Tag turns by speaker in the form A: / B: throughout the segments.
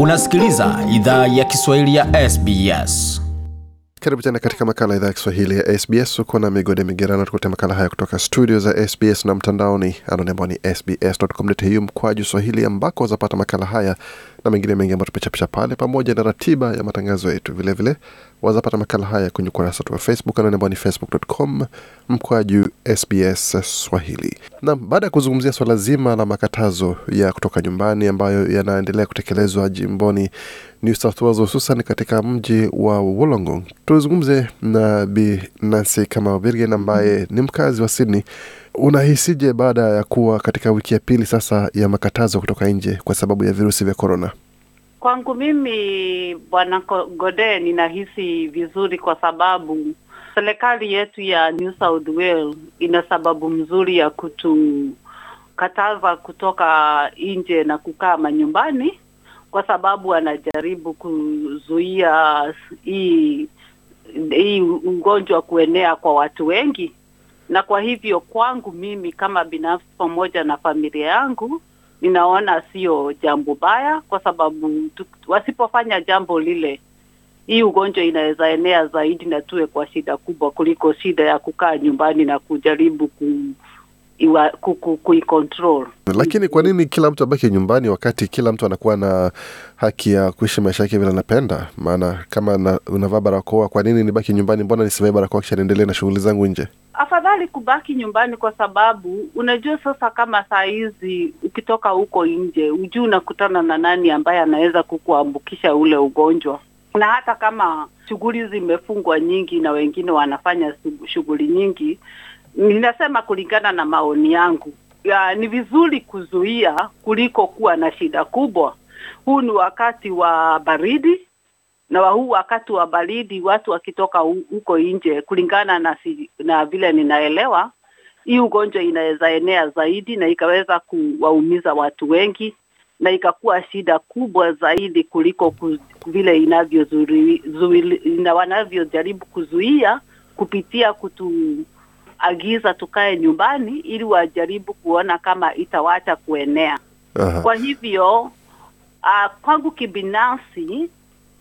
A: Unasikiliza idhaa ya Kiswahili ya SBS.
B: Karibu tena katika makala idhaa ya Kiswahili ya SBS. Uko na migode migerano, tukuletea makala haya kutoka studio za SBS na mtandaoni anwani ambao ni sbs.com.au mkwaju swahili, ambako wazapata makala haya na mengine mengi ambayo tumechapisha pale, pamoja na ratiba ya matangazo yetu. Vilevile wazapata makala haya kwenye ukurasa wetu wa Facebook anwani ambao ni facebook.com mkwaju SBS Swahili. Na baada ya kuzungumzia swala zima la makatazo ya kutoka nyumbani ambayo yanaendelea kutekelezwa jimboni New South Wales, hususan katika mji wa Wollongong, tuzungumze na Bi Nancy Kamau ambaye ni mkazi wa Sydney. Unahisije baada ya kuwa katika wiki ya pili sasa ya makatazo kutoka nje kwa sababu ya virusi vya korona?
C: Kwangu mimi Bwana Gode, ninahisi vizuri kwa sababu serikali yetu ya New South Wales ina sababu mzuri ya kutukataza kutoka nje na kukaa manyumbani, kwa sababu anajaribu kuzuia hii hii ugonjwa kuenea kwa watu wengi, na kwa hivyo kwangu mimi kama binafsi pamoja na familia yangu ninaona sio jambo baya, kwa sababu wasipofanya jambo lile, hii ugonjwa inaweza enea zaidi na tuwe kwa shida kubwa kuliko shida ya kukaa nyumbani na kujaribu ku iwa.
B: Lakini kwa nini kila mtu abaki nyumbani wakati kila mtu anakuwa na haki ya kuishi maisha yake vile anapenda? Maana kama na, unavaa barakoa, kwa nini nibaki nyumbani? Mbona nisivae barakoa kisha niendelee na shughuli zangu nje?
C: Afadhali kubaki nyumbani, kwa sababu unajua sasa, kama saa hizi ukitoka huko nje, hujui unakutana na nani ambaye anaweza kukuambukisha ule ugonjwa, na hata kama shughuli zimefungwa nyingi na wengine wanafanya shughuli nyingi ninasema kulingana na maoni yangu ya, ni vizuri kuzuia kuliko kuwa na shida kubwa. Huu ni wakati wa baridi na huu wakati wa baridi, watu wakitoka huko nje, kulingana na si, na vile ninaelewa, hii ugonjwa inaweza enea zaidi na ikaweza kuwaumiza watu wengi na ikakuwa shida kubwa zaidi kuliko ku, vile na wanavyojaribu kuzuia kupitia kutuagiza tukae nyumbani ili wajaribu kuona kama itawacha kuenea.
B: Aha.
C: Kwa hivyo uh, kwangu kibinafsi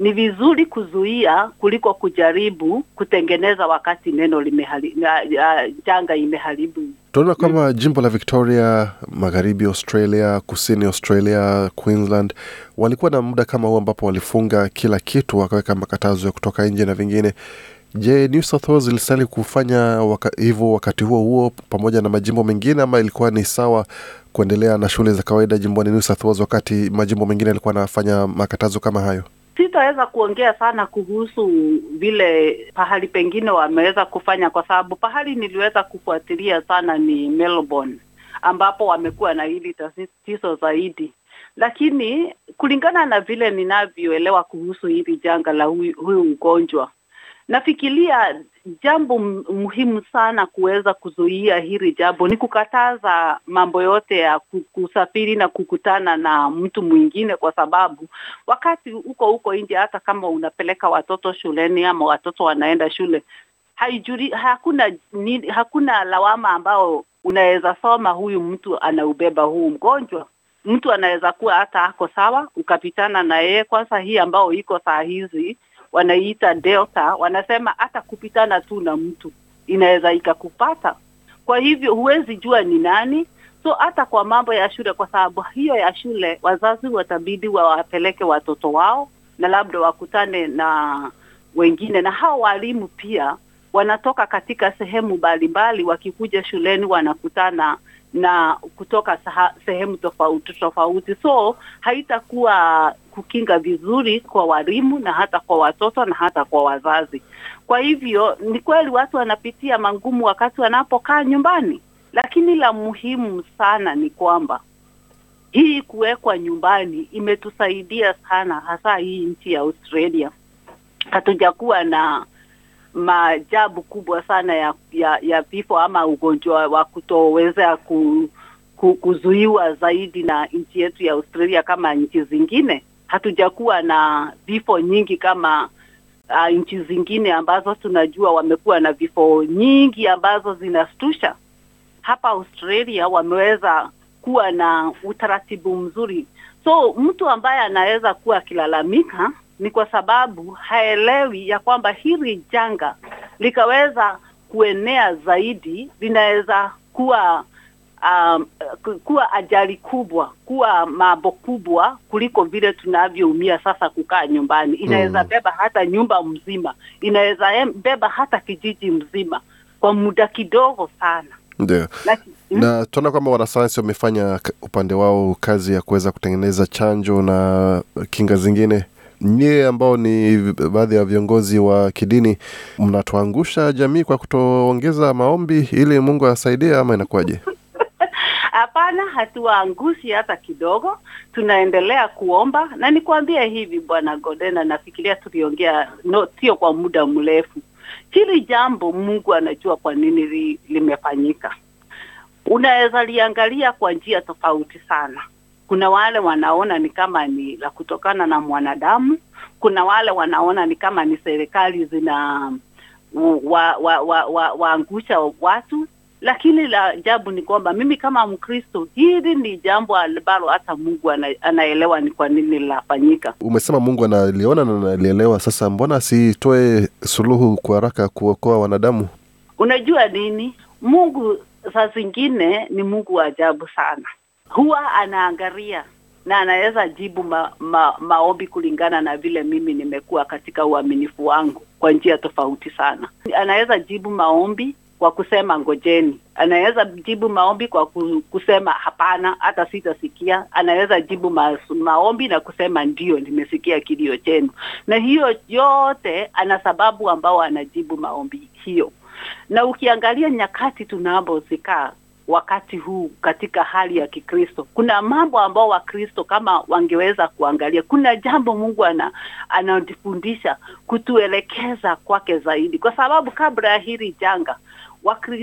C: ni vizuri kuzuia kuliko kujaribu kutengeneza wakati neno limehari, uh, janga imeharibu.
B: Tunaona kwamba jimbo la Victoria, magharibi Australia, kusini Australia, Queensland walikuwa na muda kama huu ambapo walifunga kila kitu, wakaweka makatazo ya kutoka nje na vingine Je, New South Wales ilistahili kufanya waka, hivyo wakati huo huo pamoja na majimbo mengine ama ilikuwa ni sawa kuendelea na shughuli za kawaida jimboni New South Wales wakati majimbo mengine yalikuwa anafanya makatazo kama hayo?
C: Sitaweza kuongea sana kuhusu vile pahali pengine wameweza kufanya, kwa sababu pahali niliweza kufuatilia sana ni Melbourne, ambapo wamekuwa na hili tatizo zaidi, lakini kulingana na vile ninavyoelewa kuhusu hili janga la huyu, ugonjwa nafikiria jambo muhimu sana kuweza kuzuia hili jambo ni kukataza mambo yote ya kusafiri na kukutana na mtu mwingine, kwa sababu wakati uko huko nje, hata kama unapeleka watoto shuleni ama watoto wanaenda shule, haijuri, hakuna ni, hakuna lawama ambao unaweza soma huyu mtu anaubeba huu mgonjwa. Mtu anaweza kuwa hata ako sawa, ukapitana na yeye. Kwanza hii ambao iko saa hizi wanaiita Delta, wanasema hata kupitana tu na mtu inaweza ikakupata. Kwa hivyo huwezi jua ni nani. So hata kwa mambo ya shule, kwa sababu hiyo ya shule, wazazi watabidi wawapeleke watoto wao na labda wakutane na wengine, na hao walimu pia wanatoka katika sehemu mbalimbali, wakikuja shuleni wanakutana na kutoka saha, sehemu tofauti tofauti, so haitakuwa kukinga vizuri kwa walimu na hata kwa watoto na hata kwa wazazi. Kwa hivyo ni kweli watu wanapitia magumu wakati wanapokaa nyumbani, lakini la muhimu sana ni kwamba hii kuwekwa nyumbani imetusaidia sana, hasa hii nchi ya Australia. Hatujakuwa na maajabu kubwa sana ya ya, ya vifo ama ugonjwa wa kutoweza ku, ku, kuzuiwa zaidi na nchi yetu ya Australia kama nchi zingine. Hatujakuwa na vifo nyingi kama uh, nchi zingine ambazo tunajua wamekuwa na vifo nyingi ambazo zinastusha. Hapa Australia wameweza kuwa na utaratibu mzuri. So mtu ambaye anaweza kuwa akilalamika ni kwa sababu haelewi ya kwamba hili janga likaweza kuenea zaidi, linaweza kuwa um, kuwa ajali kubwa, kuwa mambo kubwa kuliko vile tunavyoumia sasa kukaa nyumbani. Inaweza
B: Mm.
C: beba hata nyumba mzima, inaweza beba hata kijiji mzima kwa muda kidogo sana.
B: Ndio. Na tunaona kwamba wanasayansi wamefanya upande wao kazi ya kuweza kutengeneza chanjo na kinga zingine. Nyie ambao ni baadhi ya viongozi wa kidini, mnatuangusha jamii kwa kutoongeza maombi ili Mungu asaidie, ama inakuwaje?
C: Hapana, hatuwaangushi hata kidogo. Tunaendelea kuomba, na nikwambie hivi Bwana Godena, nafikiria tuliongea no, sio kwa muda mrefu. Hili jambo Mungu anajua kwa nini li, limefanyika. Unaweza liangalia kwa njia tofauti sana. Kuna wale wanaona ni kama ni la kutokana na mwanadamu, kuna wale wanaona ni kama ni serikali zina wa, wa, wa, wa, watu lakini la ajabu ni kwamba mimi kama Mkristo, hili ni jambo ambalo hata Mungu ana, anaelewa ni kwa nini linafanyika.
B: Umesema Mungu analiona na analielewa. Sasa mbona asitoe suluhu kwa haraka kuokoa wanadamu?
C: Unajua nini, Mungu saa zingine ni Mungu wa ajabu sana, huwa anaangalia na anaweza jibu ma, ma, maombi kulingana na vile mimi nimekuwa katika uaminifu wangu kwa njia tofauti sana. Anaweza jibu maombi kwa kusema ngojeni, anaweza jibu maombi kwa kusema hapana, hata sitasikia. Anaweza jibu ma, maombi na kusema ndio, nimesikia kilio chenu, na hiyo yote ana sababu ambao anajibu maombi hiyo. Na ukiangalia nyakati tunapozikaa wakati huu katika hali ya Kikristo, kuna mambo ambao Wakristo kama wangeweza kuangalia. Kuna jambo Mungu ana anatufundisha kutuelekeza kwake zaidi, kwa sababu kabla ya hili janga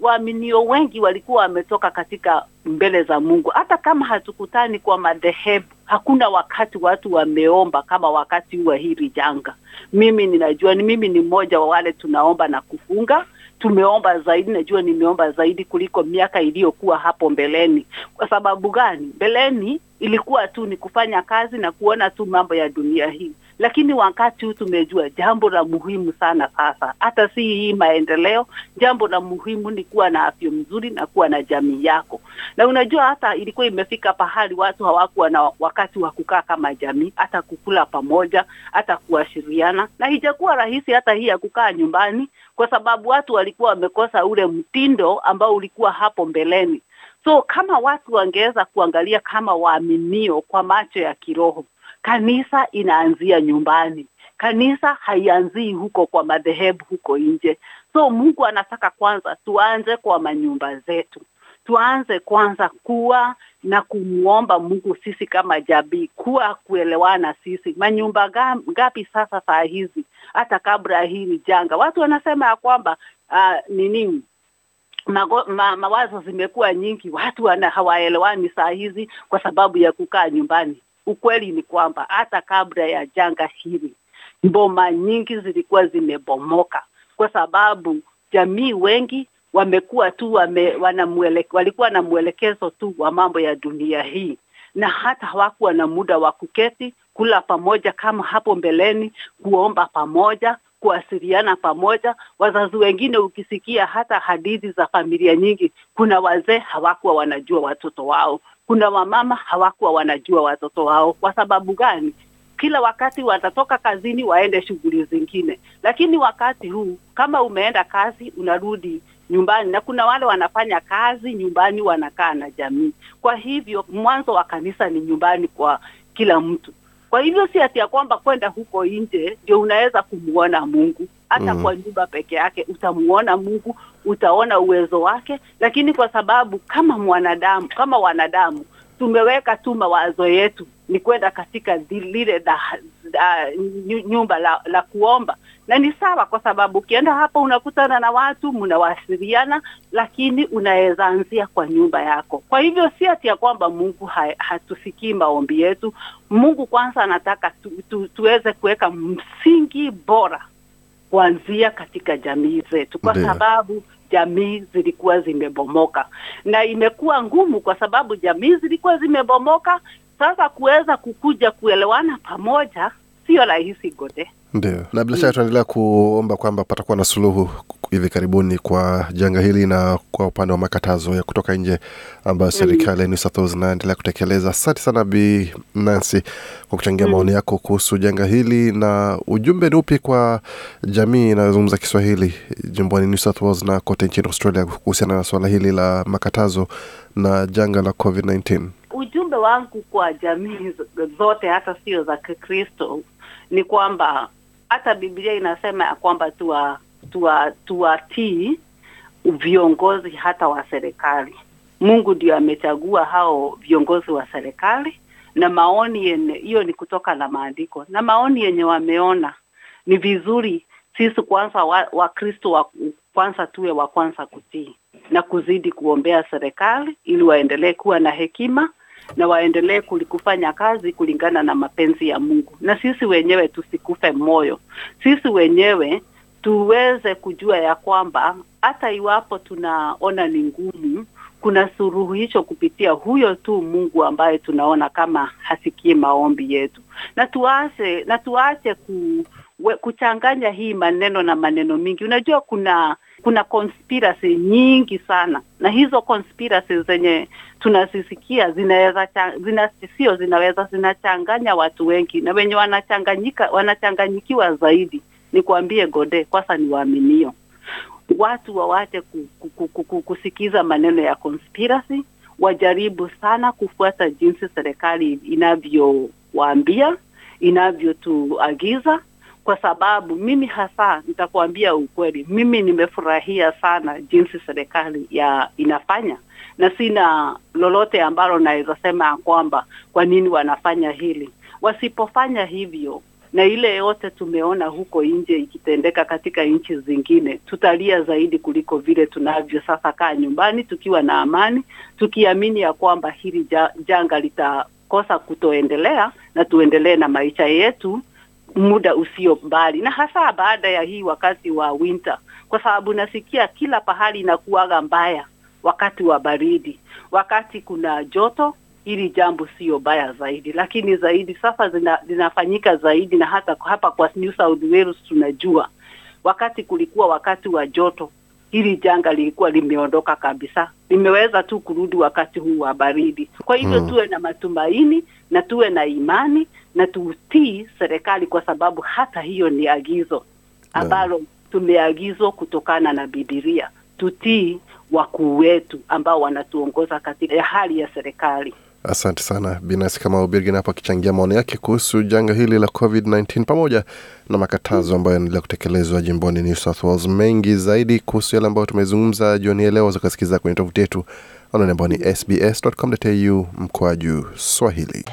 C: waaminio wengi walikuwa wametoka katika mbele za Mungu. Hata kama hatukutani kwa madhehebu, hakuna wakati watu wameomba kama wakati wa hili janga. Mimi ninajua ni mimi ni mmoja wa wale tunaomba na kufunga tumeomba zaidi, najua nimeomba zaidi kuliko miaka iliyokuwa hapo mbeleni. Kwa sababu gani? Mbeleni ilikuwa tu ni kufanya kazi na kuona tu mambo ya dunia hii, lakini wakati huu tumejua jambo la muhimu sana sasa, hata si hii maendeleo, jambo la muhimu ni kuwa na afya mzuri na kuwa na jamii yako. Na unajua hata ilikuwa imefika pahali watu hawakuwa na wakati wa kukaa kama jamii, hata kukula pamoja, hata kuashiriana, na hijakuwa rahisi hata hii ya kukaa nyumbani kwa sababu watu walikuwa wamekosa ule mtindo ambao ulikuwa hapo mbeleni. So kama watu wangeweza kuangalia kama waaminio kwa macho ya kiroho, kanisa inaanzia nyumbani. Kanisa haianzii huko kwa madhehebu huko nje. So Mungu anataka kwanza tuanze kwa manyumba zetu, tuanze kwanza kuwa na kumwomba Mungu sisi kama jamii, kuwa kuelewana sisi. Manyumba ngapi sasa saa hizi hata kabla hii ni janga, watu wanasema ya kwamba uh, nini mago, ma, mawazo zimekuwa nyingi, watu hawaelewani saa hizi kwa sababu ya kukaa nyumbani. Ukweli ni kwamba hata kabla ya janga hili mboma nyingi zilikuwa zimebomoka kwa sababu jamii wengi wamekuwa tu wame, wanamwele, walikuwa na mwelekezo tu wa mambo ya dunia hii na hata hawakuwa na muda wa kuketi kula pamoja kama hapo mbeleni, kuomba pamoja, kuwasiliana pamoja. Wazazi wengine, ukisikia hata hadithi za familia nyingi, kuna wazee hawakuwa wanajua watoto wao, kuna wamama hawakuwa wanajua watoto wao. Kwa sababu gani? Kila wakati watatoka kazini waende shughuli zingine, lakini wakati huu kama umeenda kazi unarudi nyumbani, na kuna wale wanafanya kazi nyumbani, wanakaa na jamii. Kwa hivyo mwanzo wa kanisa ni nyumbani kwa kila mtu. Kwa hivyo si ati ya kwamba kwenda huko nje ndio unaweza kumwona Mungu. Hata
B: mm.
C: kwa nyumba peke yake utamuona Mungu, utaona uwezo wake, lakini kwa sababu kama mwanadamu, kama wanadamu tumeweka tu mawazo yetu ni kwenda katika lile nyumba la, la kuomba, na ni sawa, kwa sababu ukienda hapo unakutana na watu, mnawasiliana, lakini unaweza anzia kwa nyumba yako. Kwa hivyo si ati ya kwamba Mungu ha, hatusikii maombi yetu. Mungu kwanza anataka tu, tu, tuweze kuweka msingi bora kuanzia katika jamii zetu, kwa
B: Deo.
C: sababu jamii zilikuwa zimebomoka, na imekuwa ngumu kwa sababu jamii zilikuwa zimebomoka. Sasa kuweza kukuja kuelewana pamoja sio rahisi Gode.
B: Ndio, na bila shaka tunaendelea kuomba kwamba patakuwa na suluhu hivi karibuni kwa janga hili na kwa upande wa makatazo ya kutoka nje ambayo serikali ya New South Wales inaendelea kutekeleza. Asante sana Bi Nancy kwa kuchangia maoni yako kuhusu janga hili, na ujumbe ni upi kwa jamii inayozungumza Kiswahili jimboni New South Wales na kote nchini Australia kuhusiana na suala hili la makatazo na janga la COVID-19?
C: Ujumbe wangu kwa jamii zote, hata sio za Kikristo, ni kwamba hata Biblia inasema ya kwamba tuwa tuwa tuwatii viongozi hata wa serikali. Mungu ndio amechagua hao viongozi wa serikali, na maoni yenye hiyo ni kutoka na maandiko, na maoni yenye wameona ni vizuri sisi kwanza Wakristo wa, wa kwanza tuwe wa kwanza kutii na kuzidi kuombea serikali ili waendelee kuwa na hekima na waendelee kufanya kazi kulingana na mapenzi ya Mungu, na sisi wenyewe tusikufe moyo, sisi wenyewe tuweze kujua ya kwamba hata iwapo tunaona ni ngumu, kuna suluhisho kupitia huyo tu Mungu ambaye tunaona kama hasikii maombi yetu, na tuache na tuache ku, we, kuchanganya hii maneno na maneno mingi. Unajua kuna kuna conspiracy nyingi sana, na hizo conspiracy zenye tunazisikia zinaweza zina, sio zinaweza zinachanganya watu wengi, na wenye wanachanganyika wanachanganyikiwa zaidi ni kuambie Gode, kwanza ni waaminio watu wawache ku, ku, ku, ku, kusikiza maneno ya conspiracy, wajaribu sana kufuata jinsi serikali inavyowaambia inavyotuagiza, kwa sababu mimi hasa nitakuambia ukweli, mimi nimefurahia sana jinsi serikali ya inafanya na sina lolote ambalo naweza sema kwamba kwa nini wanafanya hili. Wasipofanya hivyo na ile yote tumeona huko nje ikitendeka katika nchi zingine, tutalia zaidi kuliko vile tunavyo sasa kaa nyumbani tukiwa na amani, tukiamini ya kwamba hili janga litakosa kutoendelea na tuendelee na maisha yetu muda usio mbali, na hasa baada ya hii wakati wa winter, kwa sababu nasikia kila pahali inakuwaga mbaya wakati wa baridi, wakati kuna joto hili jambo sio baya zaidi, lakini zaidi sasa zina, zinafanyika zaidi, na hata hapa kwa New South Wales tunajua. Wakati kulikuwa wakati wa joto, hili janga lilikuwa limeondoka kabisa, limeweza tu kurudi wakati huu wa baridi. Kwa hivyo hmm, tuwe na matumaini na tuwe na imani na tutii serikali, kwa sababu hata hiyo ni agizo ambalo tumeagizwa kutokana na Bibilia, Tutii wakuu wetu ambao wanatuongoza katika hali ya serikali.
B: Asante sana Binasi kama Ubirgin hapo akichangia maoni yake kuhusu janga hili la COVID-19 pamoja na makatazo ambayo yanaendelea kutekelezwa jimboni New South Wales. Mengi zaidi kuhusu yale ambayo tumezungumza jioni ya leo wazakasikiza kwenye tovuti yetu anaone ambao ni sbs.com.au juu Swahili.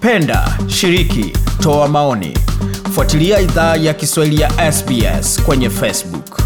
A: Penda, shiriki, toa maoni, fuatilia idhaa ya Kiswahili ya SBS kwenye Facebook.